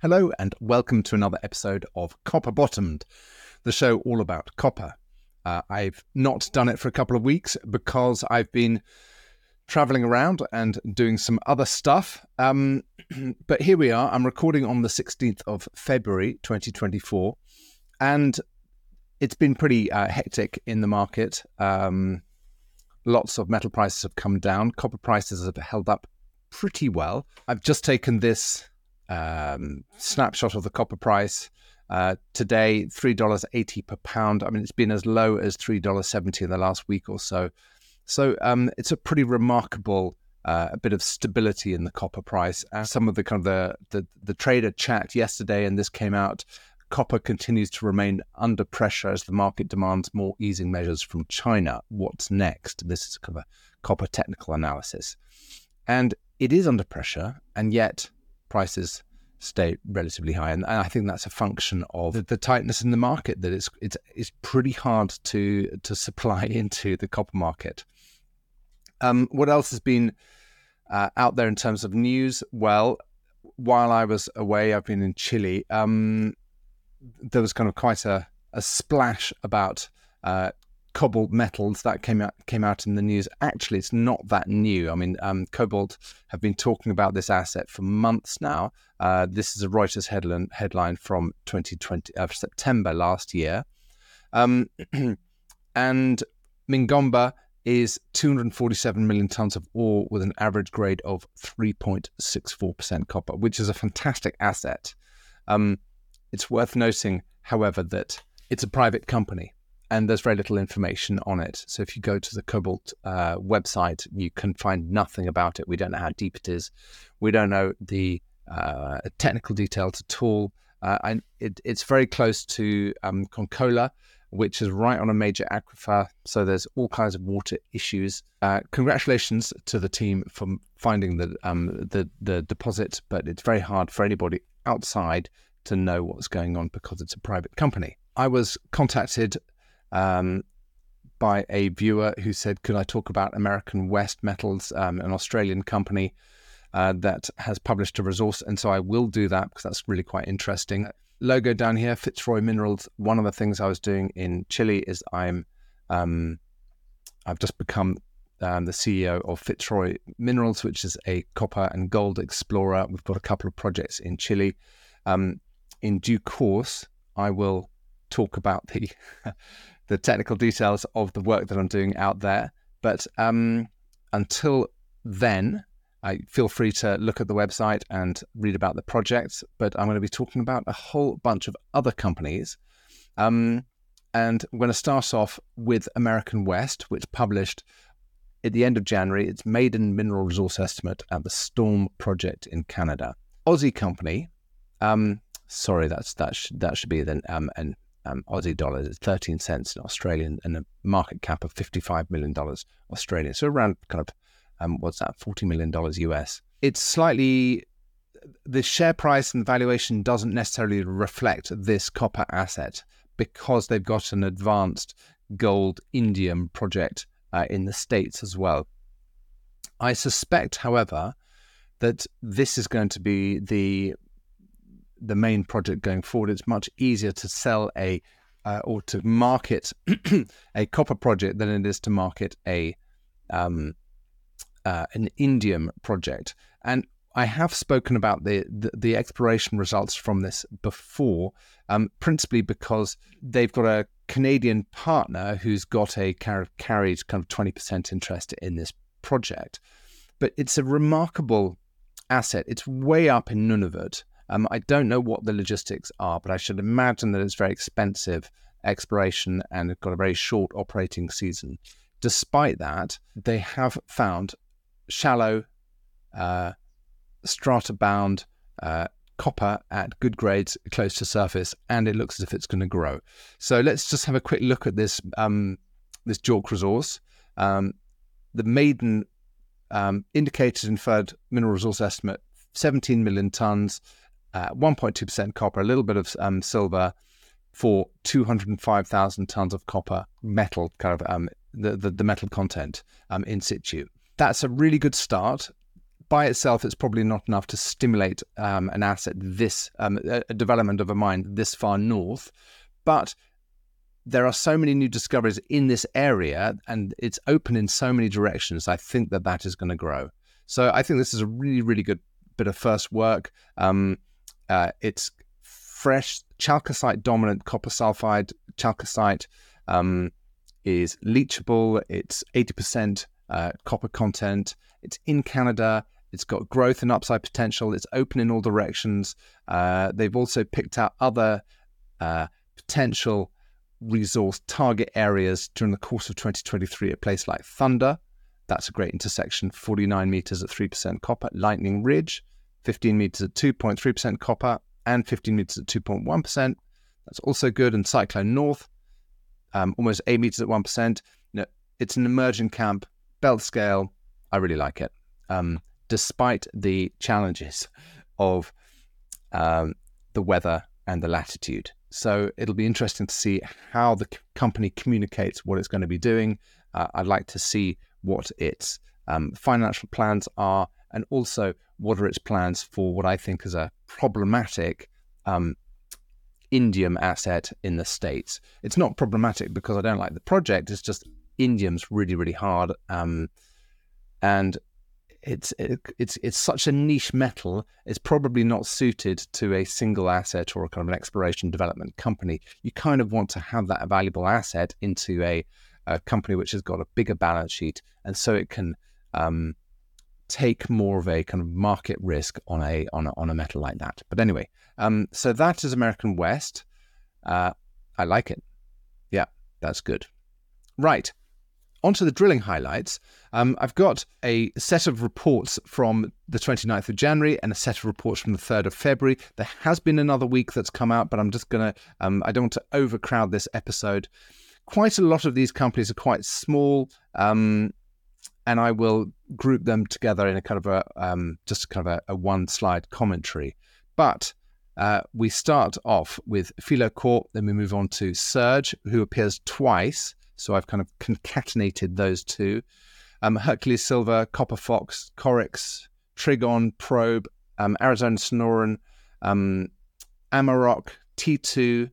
Hello, and welcome to another episode of Copper Bottomed, the show all about copper. Uh, I've not done it for a couple of weeks because I've been traveling around and doing some other stuff. Um, but here we are. I'm recording on the 16th of February 2024, and it's been pretty uh, hectic in the market. Um, lots of metal prices have come down, copper prices have held up pretty well. I've just taken this um, snapshot of the copper price. Uh, today, three dollars eighty per pound. I mean, it's been as low as three dollars seventy in the last week or so. So um, it's a pretty remarkable uh, a bit of stability in the copper price. As some of the kind of the, the the trader chat yesterday, and this came out. Copper continues to remain under pressure as the market demands more easing measures from China. What's next? This is kind of a copper technical analysis, and it is under pressure, and yet prices stay relatively high, and I think that's a function of the, the, tightness in the market. That it's it's it's pretty hard to to supply into the copper market. Um, what else has been uh, out there in terms of news? Well, while I was away, I've been in Chile. Um, there was kind of quite a, a splash about uh, KoBold Metals that came out came out in the news. Actually, it's not that new. I mean, um, KoBold have been talking about this asset for months now. Uh, this is a Reuters headline headline from 2020 uh, September last year, um, and Mingomba is 247 million tons of ore with an average grade of 3.64% copper, which is a fantastic asset. Um, it's worth noting, however, that it's a private company and there's very little information on it. So if you go to the KoBold uh, website, you can find nothing about it. We don't know how deep it is. We don't know the uh, technical details at all. Uh, and it, it's very close to um, Konkola, which is right on a major aquifer. So there's all kinds of water issues. Uh, congratulations to the team for finding the, um, the the deposit, but it's very hard for anybody outside to know what's going on because it's a private company. I was contacted um, by a viewer who said, Could I talk about American West Metals, um, an Australian company uh, that has published a resource? And so I will do that because that's really quite interesting. Logo down here, Fitzroy Minerals. One of the things I was doing in Chile is I'm um, I've just become um, the CEO of Fitzroy Minerals, which is a copper and gold explorer. We've got a couple of projects in Chile. Um, in due course, I will talk about the the technical details of the work that I'm doing out there. But um, until then, I feel free to look at the website and read about the projects. But I'm going to be talking about a whole bunch of other companies. Um, and I'm going to start off with American West, which published at the end of January its maiden mineral resource estimate at the Storm project in Canada. Aussie company. Um, sorry, that's that. Sh- that should be then um, an um, Aussie dollars. It's 13 cents in Australian and a market cap of $55 million Australian. So around kind of, um, what's that, $40 million US. It's slightly, the share price and valuation doesn't necessarily reflect this copper asset because they've got an advanced gold indium project uh, in the States as well. I suspect, however, that this is going to be the the main project going forward, it's much easier to sell a uh, or to market a copper project than it is to market a um, uh, an indium project. And I have spoken about the, the, the exploration results from this before, um, principally because they've got a Canadian partner who's got a car- carried kind of twenty percent interest in this project. But it's a remarkable asset. It's way up in Nunavut. Um, I don't know what the logistics are, but I should imagine that it's very expensive exploration and it's got a very short operating season. Despite that, they have found shallow, uh, strata bound uh, copper at good grades close to surface, and it looks as if it's going to grow. So let's just have a quick look at this um, this JORC resource. Um, the maiden um, indicated inferred mineral resource estimate 17 million tons, uh, 1.2% copper, a little bit of um, silver for 205,000 tons of copper metal, kind of um, the, the, the, metal content um, in situ. That's a really good start. by itself, it's probably not enough to stimulate um, an asset this um, a development of a mine this far north, but there are so many new discoveries in this area, and it's open in so many directions. I think that that is going to grow. So I think this is a really, really good bit of first work. Um, uh, it's fresh chalcocite dominant copper sulfide. Chalcocite um, is leachable. It's 80% uh, copper content. It's in Canada. It's got growth and upside potential. It's open in all directions. Uh, they've also picked out other uh, potential resource target areas during the course of 2023 at places like Thunder. That's a great intersection, 49 meters at 3% copper. Lightning Ridge, 15 meters at 2.3% copper and 15 meters at 2.1%. That's also good. And Cyclone North, um, almost 8 meters at 1%. You know, it's an emerging camp, belt scale. I really like it, um, despite the challenges of um, the weather and the latitude. So it'll be interesting to see how the company communicates what it's going to be doing. Uh, I'd like to see what its um, financial plans are and also what are its plans for what I think is a problematic um, indium asset in the States. It's not problematic because I don't like the project, it's just indium's really, really hard. Um, and it's it, it's it's such a niche metal. It's probably not suited to a single asset or a kind of an exploration development company. You kind of want to have that valuable asset into a, a company which has got a bigger balance sheet, and so it can um, take more of a kind of market risk on a on a, on a metal like that. But anyway, um, so that is American West. Uh, I like it. Yeah, that's good. Right. Onto the drilling highlights. Um, I've got a set of reports from the 29th of January and a set of reports from the 3rd of February. There has been another week that's come out, but I'm just going to, um, I don't want to overcrowd this episode. Quite a lot of these companies are quite small, um, and I will group them together in a kind of a, um, just kind of a, a one slide commentary. But uh, we start off with Filo Corp, then we move on to Surge, who appears twice so I've kind of concatenated those two. Um, Hercules Silver, Copper Fox, Koryx, Trigon, Probe, um, Arizona Sonoran, um, Amaroq, T2,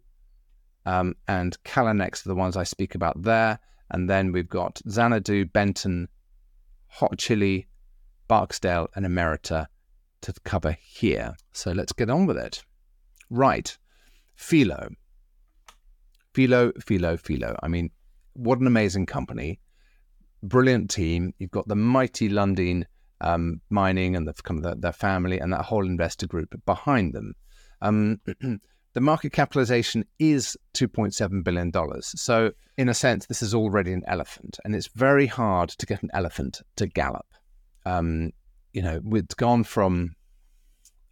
um, and Callinex are the ones I speak about there. And then we've got Xanadu, Benton, Hot Chili, Barksdale, and Emerita to cover here. So let's get on with it. Right. Filo. Filo, Filo, Filo. I mean, what an amazing company, brilliant team. You've got the mighty Lundin um, Mining and the kind of the, their family and that whole investor group behind them. Um, the market capitalization is $2.7 billion. So, in a sense, this is already an elephant, and it's very hard to get an elephant to gallop. Um, you know, it's gone from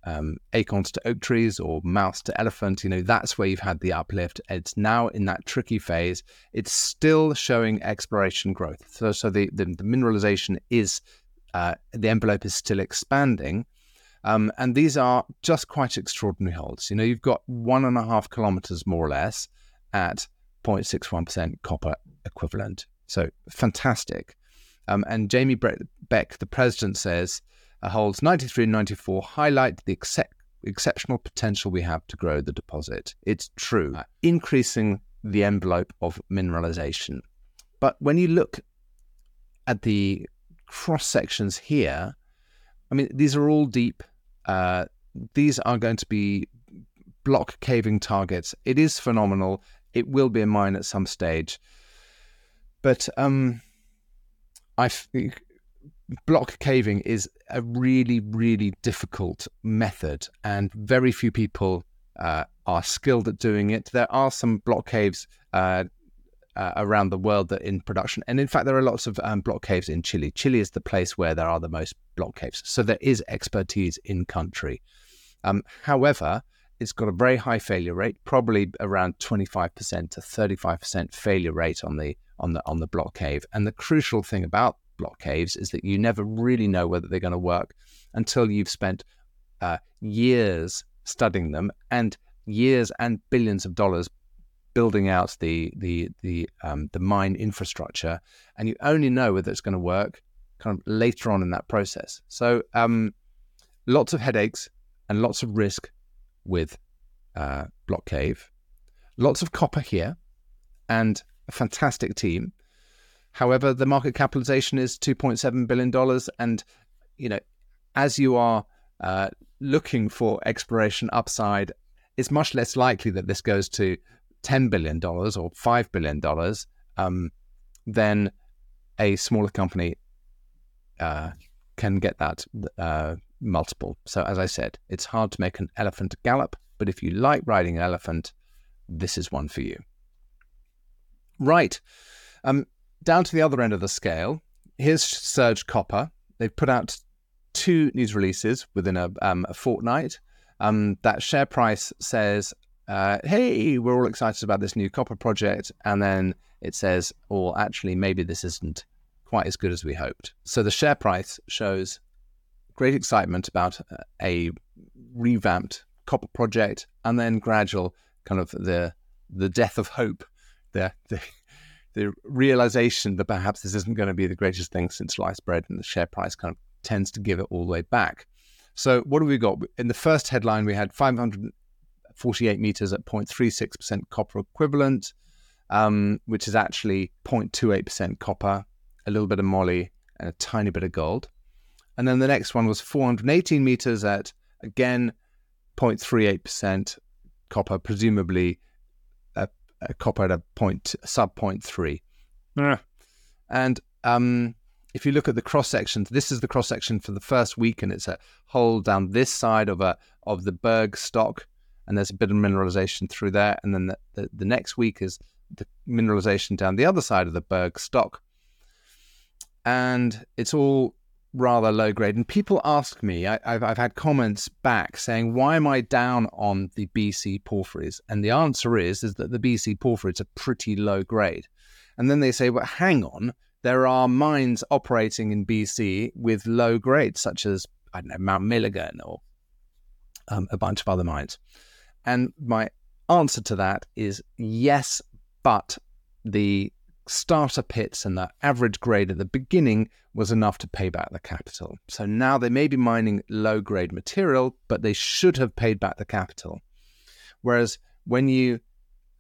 um, acorns to oak trees or mouse to elephant, you know, that's where you've had the uplift. It's now in that tricky phase. It's still showing exploration growth. So, so the, the, the mineralization is, uh, the envelope is still expanding. Um, and these are just quite extraordinary holes. You know, you've got one and a half kilometers more or less at 0.61% copper equivalent. So fantastic. Um, and Jamie Beck, the president, says holds 93 and 94 highlight the exceptional potential we have to grow the deposit. It's true, uh, increasing the envelope of mineralization. But when you look at the cross sections here, I mean, these are all deep. Uh, these are going to be block caving targets. It is phenomenal. It will be a mine at some stage. But um, I block caving is a really, really difficult method, and very few people uh, are skilled at doing it. There are some block caves uh, uh, around the world that in production, and in fact, there are lots of um, block caves in Chile. Chile is the place where there are the most block caves, so there is expertise in country. Um, however, it's got a very high failure rate, probably around 25% to 35% failure rate on the on the on the block cave. And the crucial thing about block caves is that you never really know whether they're going to work until you've spent uh, years studying them and years and billions of dollars building out the the the um, the mine infrastructure, and you only know whether it's going to work kind of later on in that process. So um, lots of headaches and lots of risk with uh, Block Cave. Lots of copper here and a fantastic team. However, the market capitalization is $2.7 billion. And, you know, as you are uh, looking for exploration upside, it's much less likely that this goes to $10 billion or $5 billion um, than a smaller company uh, can get that uh, multiple. So, as I said, it's hard to make an elephant gallop, but if you like riding an elephant, this is one for you. Right. Um, down to the other end of the scale, here's Surge Copper. They've put out two news releases within a, um, a fortnight. Um, that share price says, uh, hey, we're all excited about this new copper project. And then it says, well, actually, maybe this isn't quite as good as we hoped. So the share price shows great excitement about a revamped copper project and then gradual kind of the the death of hope, the the, the realization that perhaps this isn't going to be the greatest thing since sliced bread, and the share price kind of tends to give it all the way back. So what have we got? In the first headline, we had 548 meters at 0.36% copper equivalent, um, which is actually 0.28% copper, a little bit of moly, and a tiny bit of gold. And then the next one was 418 meters at, again, 0.38% copper, presumably a, a copper at a point sub 0.3. Yeah. And um, if you look at the cross sections, this is the cross section for the first week, and it's a hole down this side of a of the Berg stock, and there's a bit of mineralization through there. And then the, the, the next week is the mineralization down the other side of the Berg stock. And it's all rather low grade. And people ask me, I, have I've had comments back saying, why am I down on the BC porphyries? And the answer is, is that the BC porphyries are pretty low grade. And then they say, well, hang on, there are mines operating in BC with low grades, such as, I don't know, Mount Milligan or um, a bunch of other mines. And my answer to that is yes, but the starter pits and the average grade at the beginning was enough to pay back the capital. So now they may be mining low grade material, but they should have paid back the capital. Whereas when you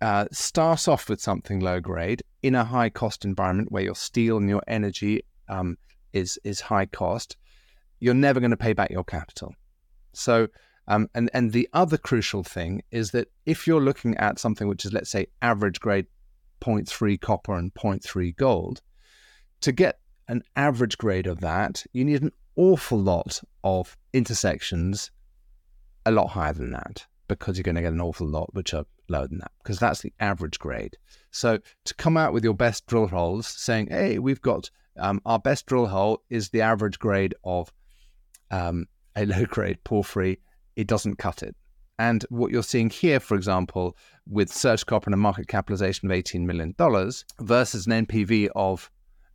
uh, start off with something low grade in a high cost environment where your steel and your energy um, is is high cost, you're never going to pay back your capital. So um, and and the other crucial thing is that if you're looking at something which is let's say average grade 0.3 copper and 0.3 gold. To get an average grade of that, you need an awful lot of intersections a lot higher than that because you're going to get an awful lot which are lower than that because that's the average grade. So to come out with your best drill holes saying, hey, we've got um, our best drill hole is the average grade of um, a low grade porphyry, it doesn't cut it. And what you're seeing here, for example, with Surge Copper and a market capitalization of $18 million versus an NPV of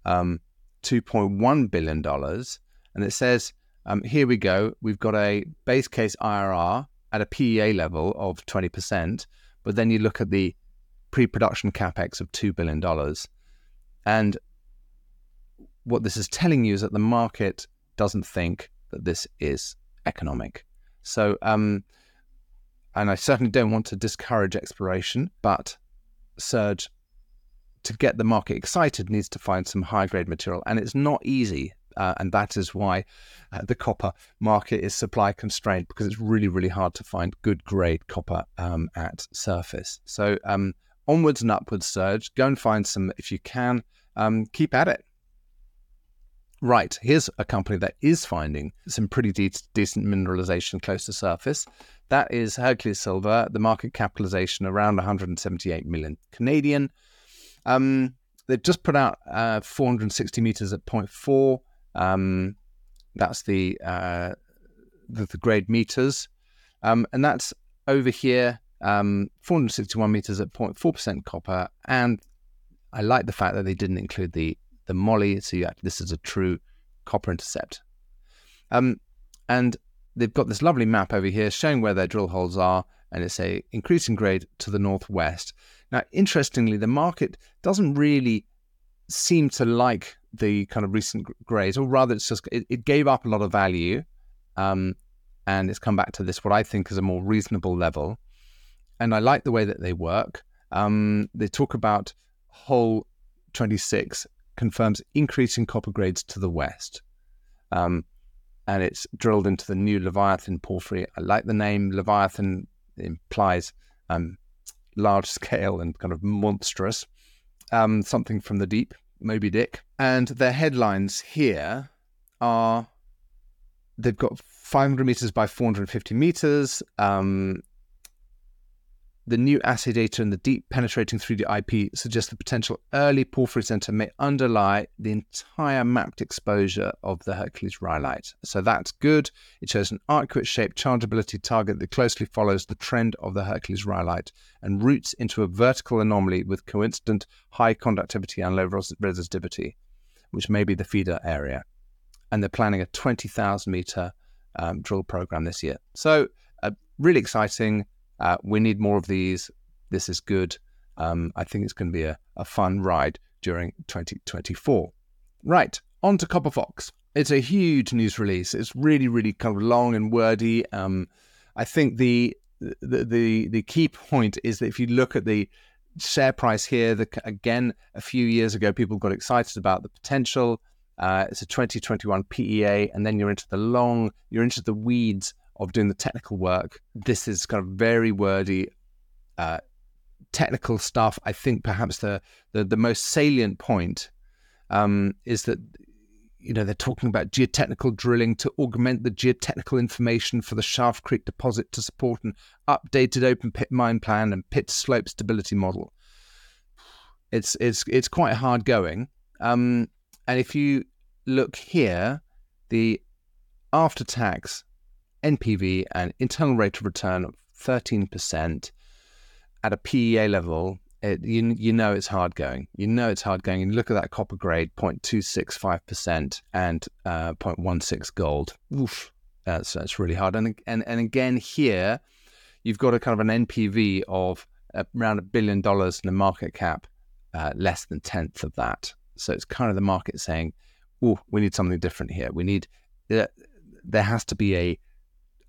um, $2.1 billion. And it says, um, here we go, we've got a base case IRR at a PEA level of 20%, but then you look at the pre production capex of $2 billion. And what this is telling you is that the market doesn't think that this is economic. So, um, and I certainly don't want to discourage exploration, but Surge, to get the market excited, needs to find some high grade material. And it's not easy. Uh, and that is why uh, the copper market is supply constrained because it's really, really hard to find good grade copper um, at surface. So, um, onwards and upwards, Surge. Go and find some if you can. Um, keep at it. Right, here's a company that is finding some pretty de- decent mineralization close to surface. That is Hercules Silver, the market capitalization around 178 million Canadian. Um, they've just put out uh, 460 meters at 0.4. Um, that's the, uh, the, the grade meters, um, and that's over here. Um, 461 meters at 0.4% copper, and I like the fact that they didn't include the the moly. So you, this is a true copper intercept. Um, and they've got this lovely map over here showing where their drill holes are, and it's a increasing grade to the northwest. Now, interestingly, the market doesn't really seem to like the kind of recent grades, or rather, it's just it, it gave up a lot of value, um, and it's come back to this what I think is a more reasonable level. And I like the way that they work. Um, they talk about hole 26 confirms increasing copper grades to the west. Um, and it's drilled into the new Leviathan porphyry. I like the name Leviathan, implies um, large scale and kind of monstrous, um, something from the deep, Moby Dick. And their headlines here are they've got 500 meters by 450 meters. Um, the new assay data and the deep penetrating 3D IP suggest the potential early porphyry center may underlie the entire mapped exposure of the Hercules rhyolite. So that's good. It shows an arcuate shaped chargeability target that closely follows the trend of the Hercules rhyolite and routes into a vertical anomaly with coincident high conductivity and low resistivity, which may be the feeder area. And they're planning a 20,000 meter um, drill program this year. So, uh, really exciting uh, we need more of these. This is good. Um, I think it's going to be a, a fun ride during 2024. Right, on to Copper Fox. It's a huge news release. It's really, really kind of long and wordy. Um, I think the, the the the key point is that if you look at the share price here, the, again, a few years ago, people got excited about the potential. Uh, it's a 2021 PEA, and then you're into the long, you're into the weeds of doing the technical work. This is kind of very wordy, uh, technical stuff. I think perhaps the the, the most salient point um, is that you know they're talking about geotechnical drilling to augment the geotechnical information for the Schaft Creek deposit to support an updated open pit mine plan and pit slope stability model. It's it's it's quite hard going. Um, and if you look here, the after tax NPV and internal rate of return of 13% at a PEA level, it, you, you know it's hard going. You know it's hard going. And look at that copper grade, 0.265% and uh, 0.16 gold. Oof, that's, that's really hard. And, and, and again, here, you've got a kind of an NPV of around a billion dollars and a market cap uh, less than tenth of that. So it's kind of the market saying, "Oh, we need something different here. We need uh, there has to be a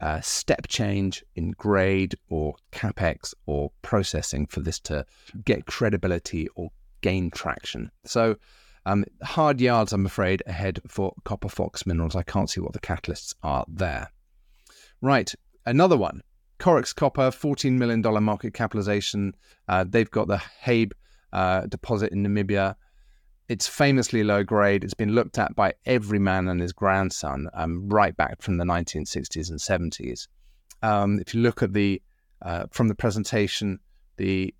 uh, step change in grade or capex or processing for this to get credibility or gain traction. So, um, hard yards, I'm afraid, ahead for Copper Fox Minerals. I can't see what the catalysts are there. Right, another one. Koryx Copper, $14 million market capitalization. Uh, they've got the Haib uh, deposit in Namibia. It's famously low grade. It's been looked at by every man and his grandson um, right back from the 1960s and 70s. Um, if you look at the uh, from the presentation, the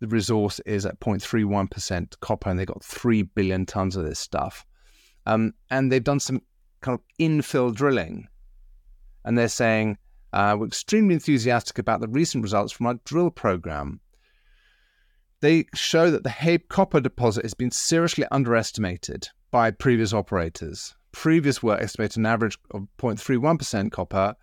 the resource is at 0.31% copper, and they've got three billion tons of this stuff. Um, and they've done some kind of infill drilling, and they're saying uh, we're extremely enthusiastic about the recent results from our drill program they show that the Haib copper deposit has been seriously underestimated by previous operators. Previous work estimated an average of 0.31% copper,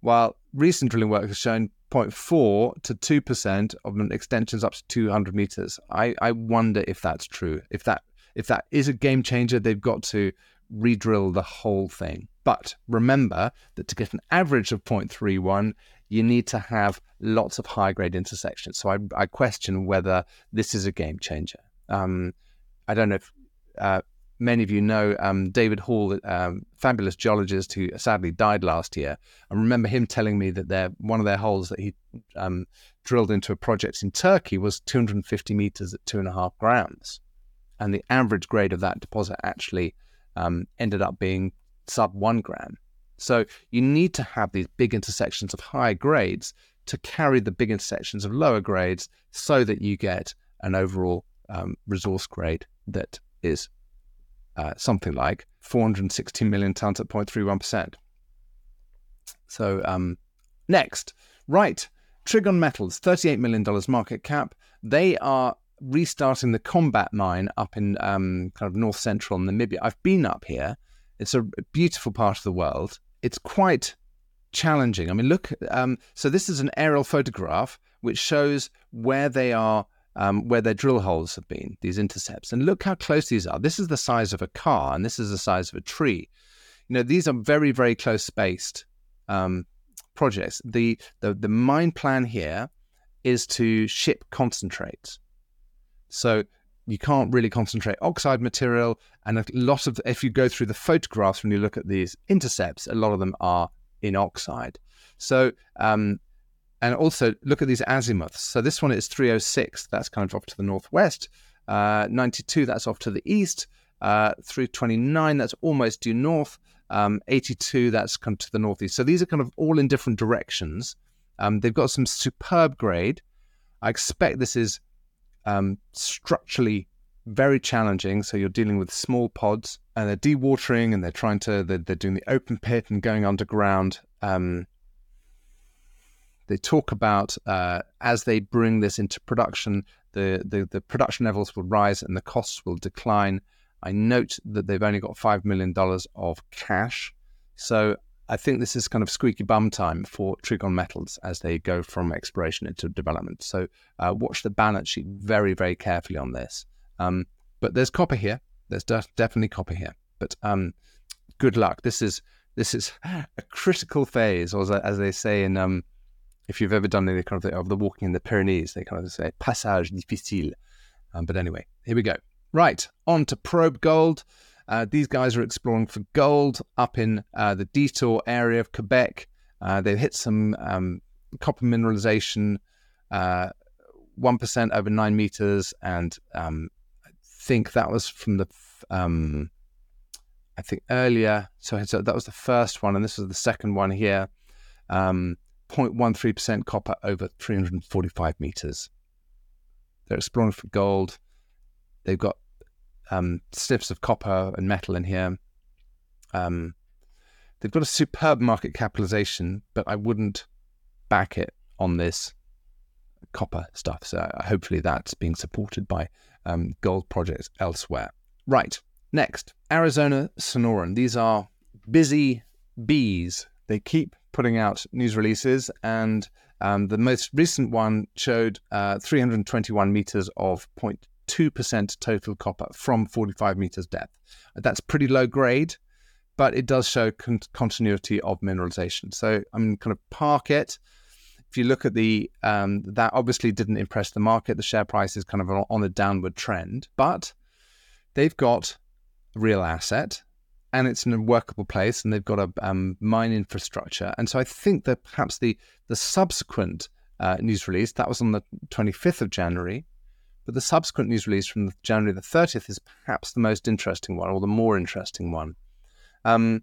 while recent drilling work has shown 0.4 to 2% of extensions up to 200 meters. I, I wonder if that's true. If that if that is a game changer, they've got to re-drill the whole thing. But remember that to get an average of 0.31, you need to have lots of high grade intersections. So I, I, question whether this is a game changer. Um, I don't know if uh, many of you know um, David Hall, um, fabulous geologist who sadly died last year. I remember him telling me that their, one of their holes that he um, drilled into a project in Turkey was 250 meters at two and a half grams. And the average grade of that deposit actually um, ended up being sub one gram. So you need to have these big intersections of higher grades to carry the big intersections of lower grades so that you get an overall um, resource grade that is uh, something like 460 million tons at 0.31%. So um, next, right, Trigon Metals, $38 million market cap. They are restarting the Kombat mine up in um, kind of north central Namibia. I've been up here. It's a beautiful part of the world it's quite challenging. I mean, look. Um, so this is an aerial photograph which shows where they are um, where their drill holes have been, these intercepts. And look how close these are. This is the size of a car, and this is the size of a tree. You know, these are very, very close spaced um, projects. The, the the mine plan here is to ship concentrates. So you can't really concentrate oxide material, and a lot of if you go through the photographs when you look at these intercepts, a lot of them are in oxide. So um, and also look at these azimuths. So this one is 306, that's kind of off to the northwest. Uh, 92, that's off to the east. Uh, 329, that's almost due north. Um, 82, that's of to the northeast. So these are kind of all in different directions. Um, they've got some superb grade. I expect this is um, structurally very challenging. So you're dealing with small pods, and they're dewatering, and they're trying to they're, they're doing the open pit and going underground. Um, they talk about uh, as they bring this into production, the, the, the production levels will rise and the costs will decline. I note that they've only got $5 million of cash. So I think this is kind of squeaky bum time for Trigon Metals as they go from exploration into development. So uh, watch the balance sheet very, very carefully on this. Um, but there's copper here. There's de- definitely copper here. But um, good luck. This is this is a critical phase, or as, as they say in um, if you've ever done any kind of the, of the walking in the Pyrenees, they kind of say passage difficile. Um, but anyway, here we go. Right, on to Probe Gold. Uh, these guys are exploring for gold up in uh, the Detour area of Quebec. Uh, they've hit some um, copper mineralization, uh, 1% over nine meters. And um, I think that was from the, um, I think earlier. So, so, that was the first one. And this is the second one here. Um, 0.13% copper over 345 meters. They're exploring for gold. They've got um, snips of copper and metal in here. Um, they've got a superb market capitalization, but I wouldn't back it on this copper stuff. So uh, hopefully that's being supported by um, gold projects elsewhere. Right. Next, Arizona Sonoran. These are busy bees. They keep putting out news releases, and um, the most recent one showed uh, 321 meters of 0.2% total copper from 45 meters depth. That's pretty low grade, but it does show con- continuity of mineralization. So I'm going to park it. If you look at the, um, that obviously didn't impress the market. The share price is kind of on a downward trend, but they've got a real asset and it's in a workable place, and they've got a um, mine infrastructure. And so I think that perhaps the the subsequent uh, news release that was on the 25th of January, but the subsequent news release from January the 30th is perhaps the most interesting one, or the more interesting one. Um,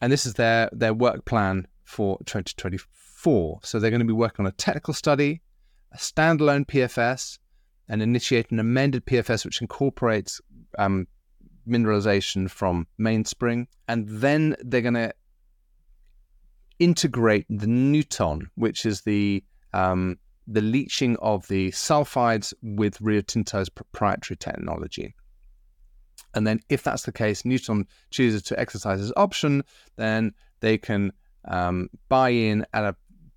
and this is their their work plan for 2024. So they're going to be working on a technical study, a standalone PFS, and initiate an amended PFS which incorporates um, mineralization from mainspring, and then they're going to integrate the Nuton, which is the um, the leaching of the sulfides with Rio Tinto's proprietary technology. And then, if that's the case, Nuton chooses to exercise his option, then they can um, buy in at a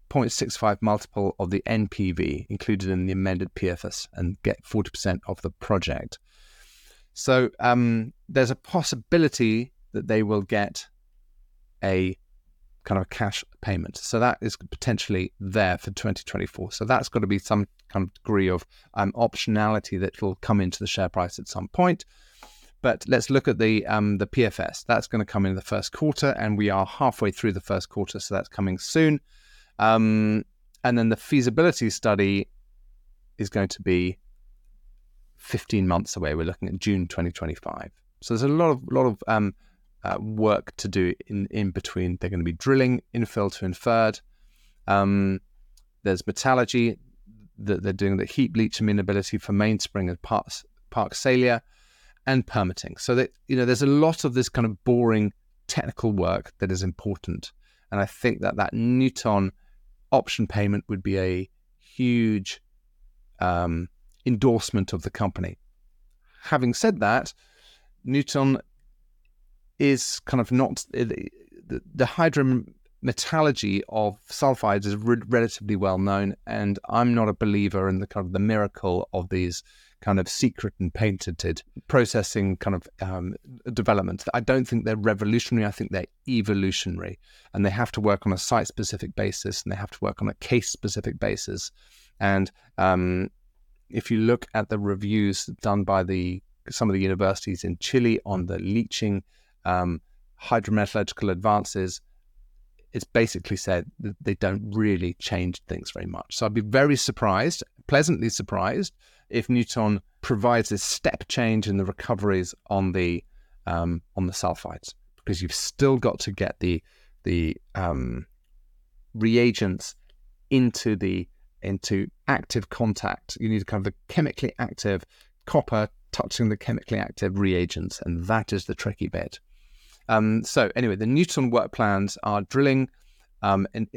0.65 multiple of the NPV included in the amended PFS and get 40% of the project. So um, there's a possibility that they will get a kind of cash payment. So that is potentially there for 2024. So that's got to be some kind of degree of um, optionality that will come into the share price at some point. But let's look at the um, the PFS. That's going to come in the first quarter, and we are halfway through the first quarter, so that's coming soon. Um, and then the feasibility study is going to be 15 months away. We're looking at June 2025. So there's a lot of lot of um, uh, work to do in in between. They're going to be drilling infill to inferred. Um, there's metallurgy that they're doing the heap leach amenability for mainspring and parks, Park Salyer, and permitting. So that you know, there's a lot of this kind of boring technical work that is important, and I think that that Nuton option payment would be a huge um, endorsement of the company. Having said that, Nuton is kind of not the, the hydro metallurgy of sulfides is re- relatively well known, and I'm not a believer in the kind of the miracle of these kind of secret and patented processing kind of um, developments. I don't think they're revolutionary. I think they're evolutionary, and they have to work on a site-specific basis, and they have to work on a case-specific basis. And um, if you look at the reviews done by the some of the universities in Chile on the leaching um, hydrometallurgical advances, it's basically said that they don't really change things very much. So I'd be very surprised, pleasantly surprised, if Nuton provides a step change in the recoveries on the um, on the sulfides, because you've still got to get the the um, reagents into the into active contact. You need kind of a chemically active copper touching the chemically active reagents, and that is the tricky bit. Um, so anyway, the Nuton work plans are drilling um, an,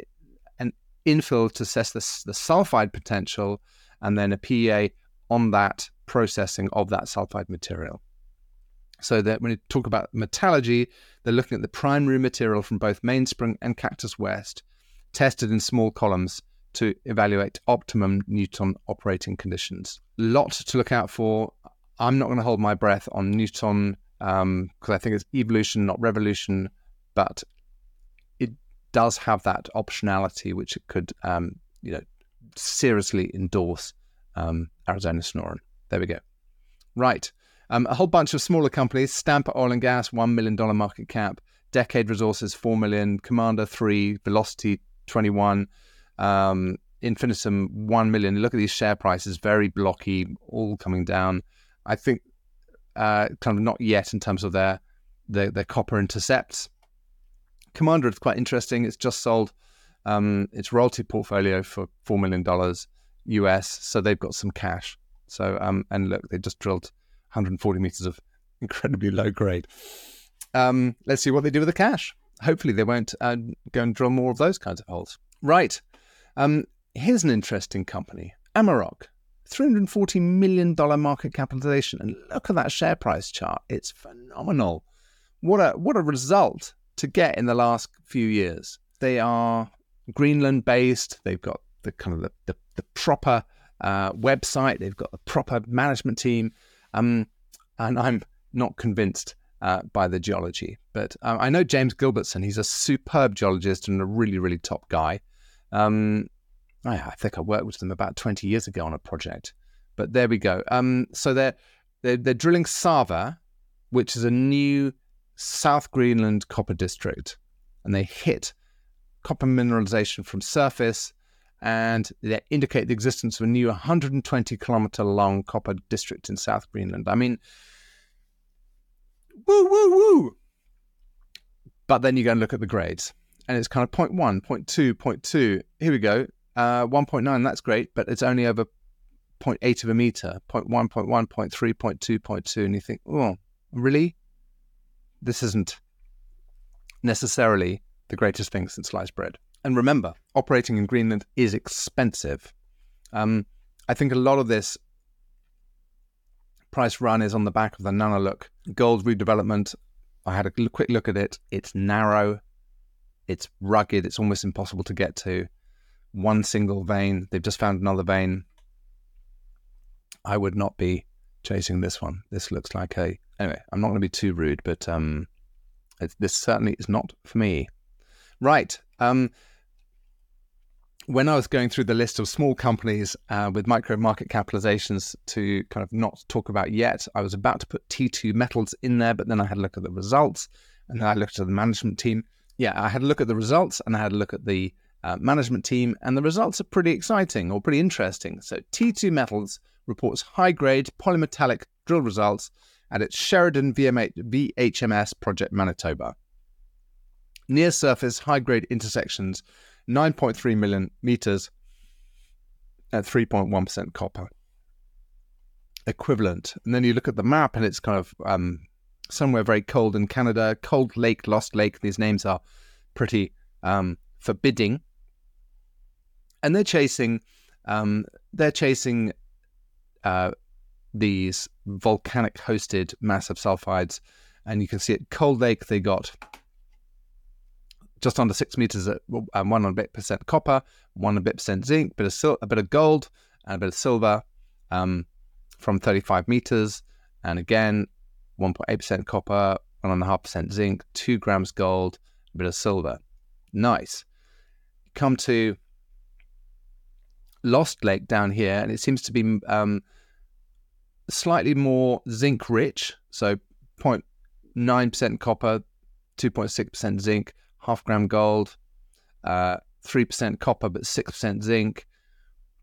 an infill to assess the, the sulfide potential, and then a PEA on that processing of that sulfide material. So that when you talk about metallurgy, they're looking at the primary material from both Mainspring and Cactus West, tested in small columns to evaluate optimum Nuton operating conditions. Lot to look out for. I'm not going to hold my breath on Nuton because um, I think it's evolution, not revolution, but it does have that optionality which it could, um, you know, seriously endorse um, Arizona Sonoran. There we go. Right. Um, a whole bunch of smaller companies, Stamper Oil and Gas, $1 million market cap, Decade Resources, 4 million, Commander, 3, Velocity, 21, um, Infinitum, 1 million. Look at these share prices, very blocky, all coming down. I think uh, kind of not yet in terms of their, their, their copper intercepts. Commander is quite interesting. It's just sold um, its royalty portfolio for $4 million US, so they've got some cash. So, um, and look, they just drilled 140 meters of incredibly low grade. Um, let's see what they do with the cash. Hopefully, they won't uh, go and drill more of those kinds of holes. Right. Um, here's an interesting company, Amaroq. $340 million market capitalization. And look at that share price chart. It's phenomenal. What a what a result to get in the last few years. They are Greenland based. They've got the kind of the, the, the proper uh, website. They've got the proper management team. Um, and I'm not convinced uh, by the geology. But uh, I know James Gilbertson. He's a superb geologist and a really, really top guy. Um, I, think I worked with them about 20 years ago on a project. But there we go. Um, so they're, they're, they're drilling Sava, which is a new South Greenland copper district. And they hit copper mineralization from surface and they indicate the existence of a new 120 kilometer long copper district in South Greenland. I mean, woo, woo, woo. But then you go and look at the grades, and it's kind of 0.1, 0.2, 0.2. Here we go. Uh, 1.9, that's great, but it's only over 0.8 of a meter, 0.1, 0.1, 0.3, 0.2, 0.2. And you think, oh, really? This isn't necessarily the greatest thing since sliced bread. And remember, operating in Greenland is expensive. Um, I think a lot of this price run is on the back of the Nunaluk gold redevelopment. I had a quick look at it. It's narrow, it's rugged, it's almost impossible to get to. One single vein. They've just found another vein. I would not be chasing this one. This looks like a. Anyway, I'm not going to be too rude, but um, this certainly is not for me. Right. Um, when I was going through the list of small companies uh, with micro market capitalizations to kind of not talk about yet, I was about to put T2 Metals in there, but then I had a look at the results and then I looked at the management team. Yeah, I had a look at the results and I had a look at the uh, management team, and the results are pretty exciting or pretty interesting. So, T2 Metals reports high grade polymetallic drill results at its Sherridon VHMS project Manitoba. Near surface high grade intersections 9.3 million meters at 3.1% copper equivalent. And then you look at the map and it's kind of um, somewhere very cold in Canada, Cold Lake, Lost Lake. These names are pretty um, forbidding. And they're chasing, um, they're chasing uh, these volcanic hosted massive sulfides. And you can see at Cold Lake, they got just under six meters at um, one and a bit percent copper, one and a bit percent zinc, bit of sil- a bit of gold, and a bit of silver um, from 35 meters. And again, 1.8% copper, 1.5% zinc, 2 grams gold, a bit of silver. Nice. Come to Lost Lake down here, and it seems to be um, slightly more zinc rich. So 0.9% copper, 2.6% zinc, half gram gold, uh, 3% copper, but 6% zinc,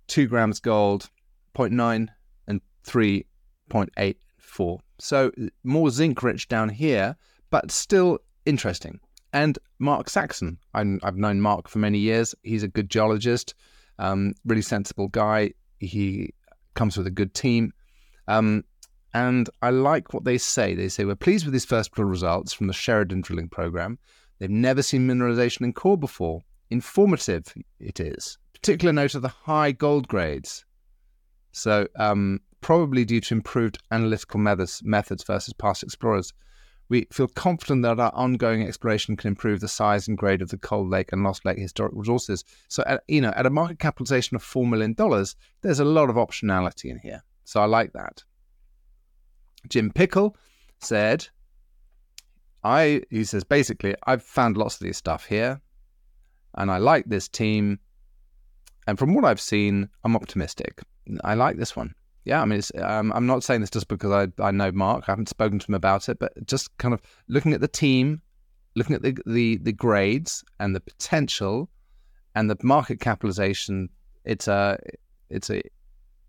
2 grams gold, 0.9 and 3.84. So more zinc rich down here, but still interesting. And Mark Saxon, i have known Mark for many years. He's a good geologist, um, really sensible guy. He comes with a good team. Um, and I like what they say. They say, We're pleased with these first drill results from the Sherridon drilling program. They've never seen mineralization in core before. Informative it is. Particular note of the high gold grades. So, um, probably due to improved analytical methods, methods versus past explorers. We feel confident that our ongoing exploration can improve the size and grade of the Cold Lake and Lost Lake historic resources. So, at, you know, at a market capitalization of $4 million, there's a lot of optionality in here. So I like that. Jim Pickle said, I, he says, basically, I've found lots of this stuff here and I like this team. And from what I've seen, I'm optimistic. I like this one. Yeah, I mean, um, I'm not saying this just because I, I know Mark. I haven't spoken to him about it, but just kind of looking at the team, looking at the, the, the grades and the potential and the market capitalization, it's a it's a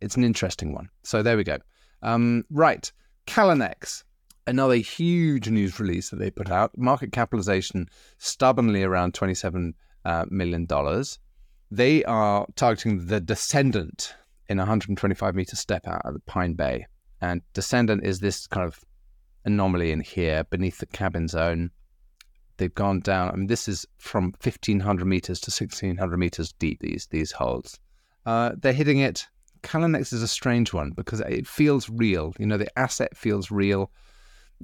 it's an interesting one. So there we go. Um, right, Callinex, another huge news release that they put out. Market capitalization stubbornly around twenty-seven uh, million dollars. They are targeting the Descendant in a 125 meter step out of the Pine Bay, and Descendant is this kind of anomaly in here beneath the cabin zone. They've gone down. I mean, this is from 1500 meters to 1600 meters deep. These these holes. Uh, they're hitting it Callinex is a strange one because it feels real. You know, the asset feels real.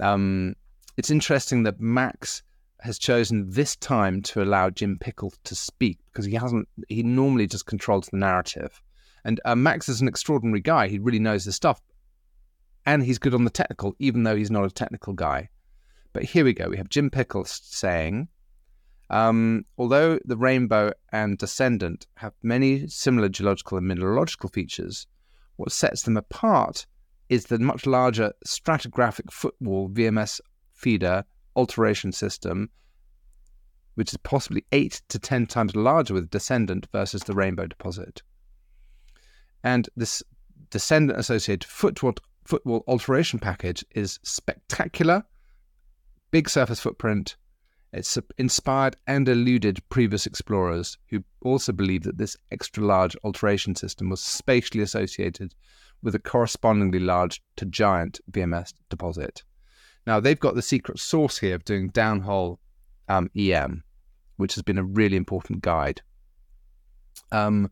Um, it's interesting that Max has chosen this time to allow Jim Pickle to speak because he hasn't. He normally just controls the narrative, and uh, Max is an extraordinary guy. He really knows his stuff, and he's good on the technical, even though he's not a technical guy. But here we go. We have Jim Pickle saying, um, although the rainbow and descendant have many similar geological and mineralogical features, what sets them apart is the much larger stratigraphic footwall VMS feeder alteration system, which is possibly eight to ten times larger with descendant versus the rainbow deposit. And this descendant associated footwall, footwall alteration package is spectacular, big surface footprint, it's inspired and eluded previous explorers who also believed that this extra large alteration system was spatially associated with a correspondingly large to giant VMS deposit. Now, they've got the secret source here of doing downhole um, EM, which has been a really important guide. Um,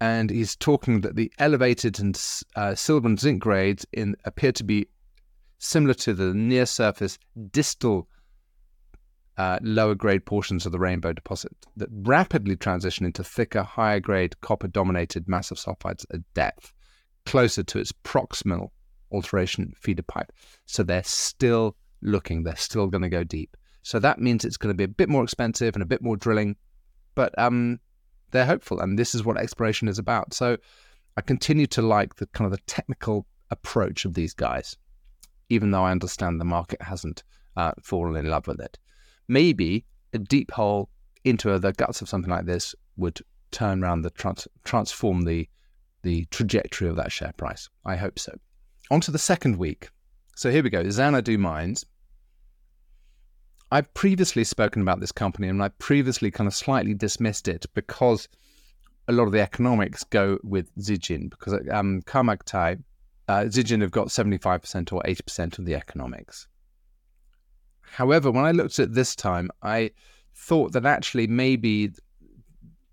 and he's talking that the elevated and uh, silver and zinc grades in appear to be similar to the near surface distal uh, lower grade portions of the rainbow deposit that rapidly transition into thicker, higher grade copper dominated massive sulfides at depth, closer to its proximal alteration feeder pipe. So they're still looking, they're still going to go deep. So that means it's going to be a bit more expensive and a bit more drilling, but um, they're hopeful, and this is what exploration is about. So I continue to like the kind of the technical approach of these guys, even though I understand the market hasn't uh, fallen in love with it maybe a deep hole into the guts of something like this would turn around the trans- transform the the trajectory of that share price. I hope so. On to the second week. So here we go. Xanadu Mines. I've previously spoken about this company and I previously kind of slightly dismissed it because a lot of the economics go with Zijin because um, Kharmagtai, uh, Zijin have got 75% or 80% of the economics. However, when I looked at this time, I thought that actually maybe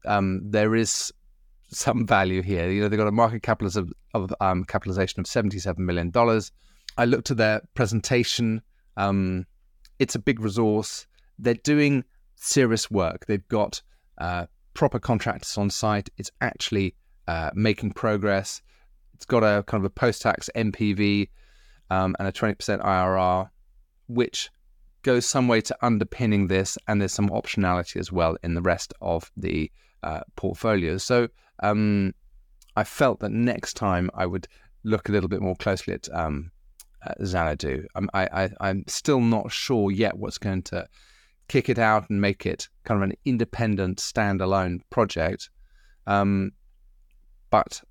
um, there is some value here. You know, they've got a market capitalization of, um, capitalization of seventy-seven million dollars. I looked at their presentation. Um, it's a big resource. They're doing serious work. They've got uh, proper contractors on site. It's actually uh, making progress. It's got a kind of a post-tax NPV um, and a 20% IRR, which goes some way to underpinning this. And there's some optionality as well in the rest of the uh, portfolio. So um, I felt that next time I would look a little bit more closely at um, Xanadu. I'm, I, I, am still not sure yet what's going to kick it out and make it kind of an independent, standalone project. Um, but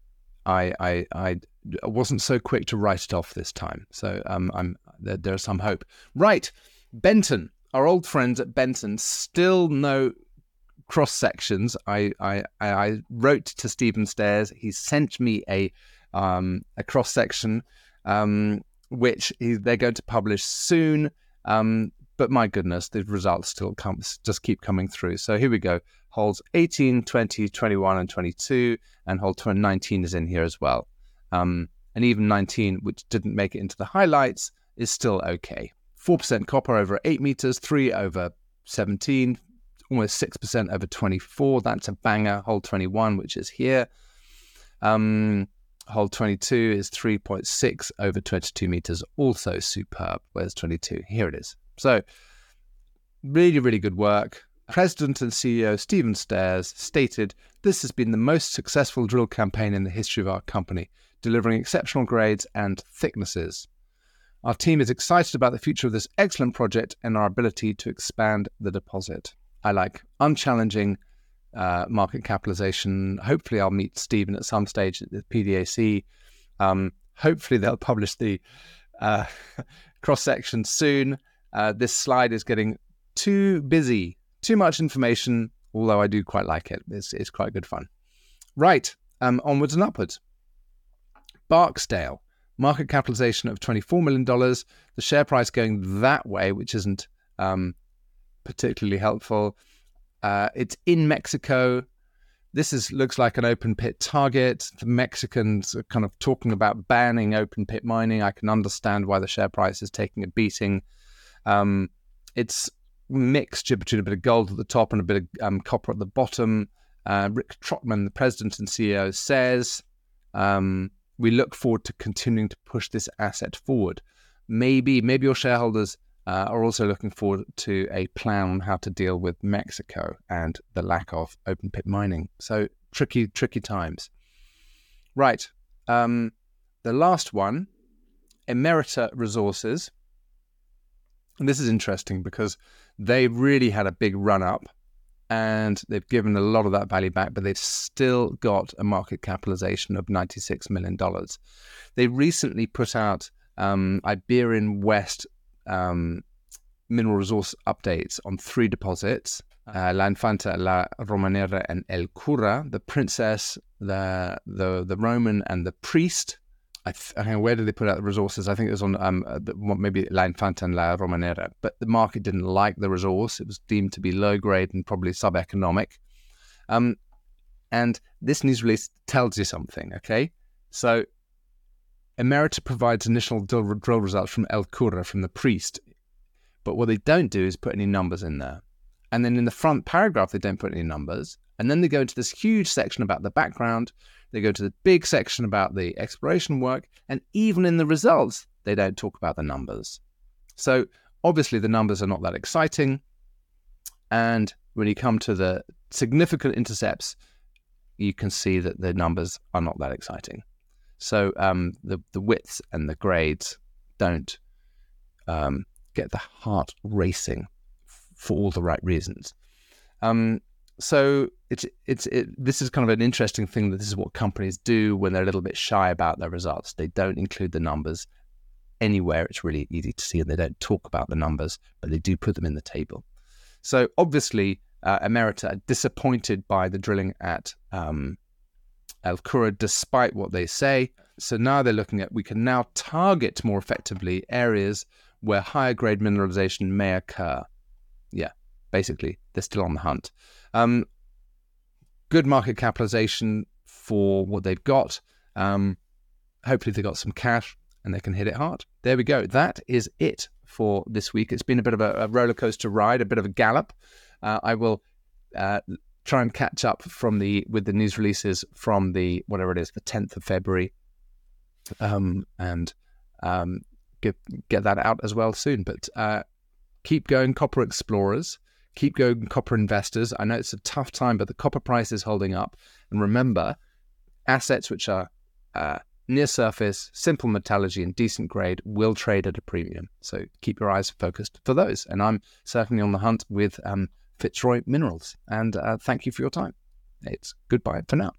I, I, I wasn't so quick to write it off this time. So um, I'm there, there's some hope. Right, Benton, our old friends at Benton, still no cross sections. I, I, I wrote to Stephen Stares. He sent me a um, a cross section, um, which he, they're going to publish soon. Um, but my goodness, the results still come, just keep coming through. So here we go. Holes 18, 20, 21, and 22, and hole 19 is in here as well. Um, and even 19, which didn't make it into the highlights, is still okay. 4% copper over 8 meters, 3 over 17, almost 6% over 24. That's a banger. Hole 21, which is here. Um, hole 22 is 3.6 over 22 meters, also superb. Where's 22? Here it is. So, really, really good work. President and CEO Stephen Stares stated this has been the most successful drill campaign in the history of our company, delivering exceptional grades and thicknesses. Our team is excited about the future of this excellent project and our ability to expand the deposit. I like unchallenging uh, market capitalization. Hopefully, I'll meet Stephen at some stage at the PDAC. Um, hopefully, they'll publish the uh, cross section soon. Uh, this slide is getting too busy, too much information, although I do quite like it. It's, it's quite good fun. Right, um, onwards and upwards. Barksdale, market capitalization of $24 million, the share price going that way, which isn't um, particularly helpful. Uh, it's in Mexico. This is looks like an open pit target. The Mexicans are kind of talking about banning open pit mining. I can understand why the share price is taking a beating. Um, it's mixture between a bit of gold at the top and a bit of um, copper at the bottom. Uh, Rick Trotman, the president and CEO, says, um, "We look forward to continuing to push this asset forward. Maybe, maybe your shareholders uh, are also looking forward to a plan on how to deal with Mexico and the lack of open pit mining. So tricky, tricky times. Right. Um, the last one, Emerita Resources. And this is interesting because they really had a big run up and they've given a lot of that value back, but they've still got a market capitalization of $96 million. They recently put out um, Iberian West um, mineral resource updates on three deposits uh, La Infanta, La Romanera, and El Cura, the princess, the the the Roman, and the priest. I, th- where did they put out the resources? I think it was on um, uh, maybe La Infanta and La Romanera, but the market didn't like the resource. It was deemed to be low grade and probably sub-economic. Um, and this news release tells you something, okay? So Emerita provides initial drill results from El Cura, from the priest. But what they don't do is put any numbers in there. And then in the front paragraph, they don't put any numbers. And then they go into this huge section about the background. They go to the big section about the exploration work. And even in the results, they don't talk about the numbers. So obviously, the numbers are not that exciting. And when you come to the significant intercepts, you can see that the numbers are not that exciting. So um, the the widths and the grades don't um, get the heart racing for all the right reasons. Um, so it's it's it, this is kind of an interesting thing that this is what companies do when they're a little bit shy about their results. They don't include the numbers anywhere. It's really easy to see, and they don't talk about the numbers, but they do put them in the table. So obviously, uh, Emerita are disappointed by the drilling at um, El Cura, despite what they say. So now they're looking at we can now target more effectively areas where higher grade mineralization may occur. Yeah, basically, they're still on the hunt. Um, good market capitalization for what they've got. Um, hopefully, they've got some cash and they can hit it hard. There we go. That is it for this week. It's been a bit of a, a roller coaster ride, a bit of a gallop. uh, I will uh, try and catch up from the with the news releases from the whatever it is, the 10th of February, um, and um, get get that out as well soon. But uh, keep going, copper explorers. Keep going, copper investors. I know it's a tough time, but the copper price is holding up. And remember, assets which are uh, near surface, simple metallurgy, and decent grade will trade at a premium. So keep your eyes focused for those. And I'm certainly on the hunt with um, Fitzroy Minerals. And uh, thank you for your time. It's goodbye for now.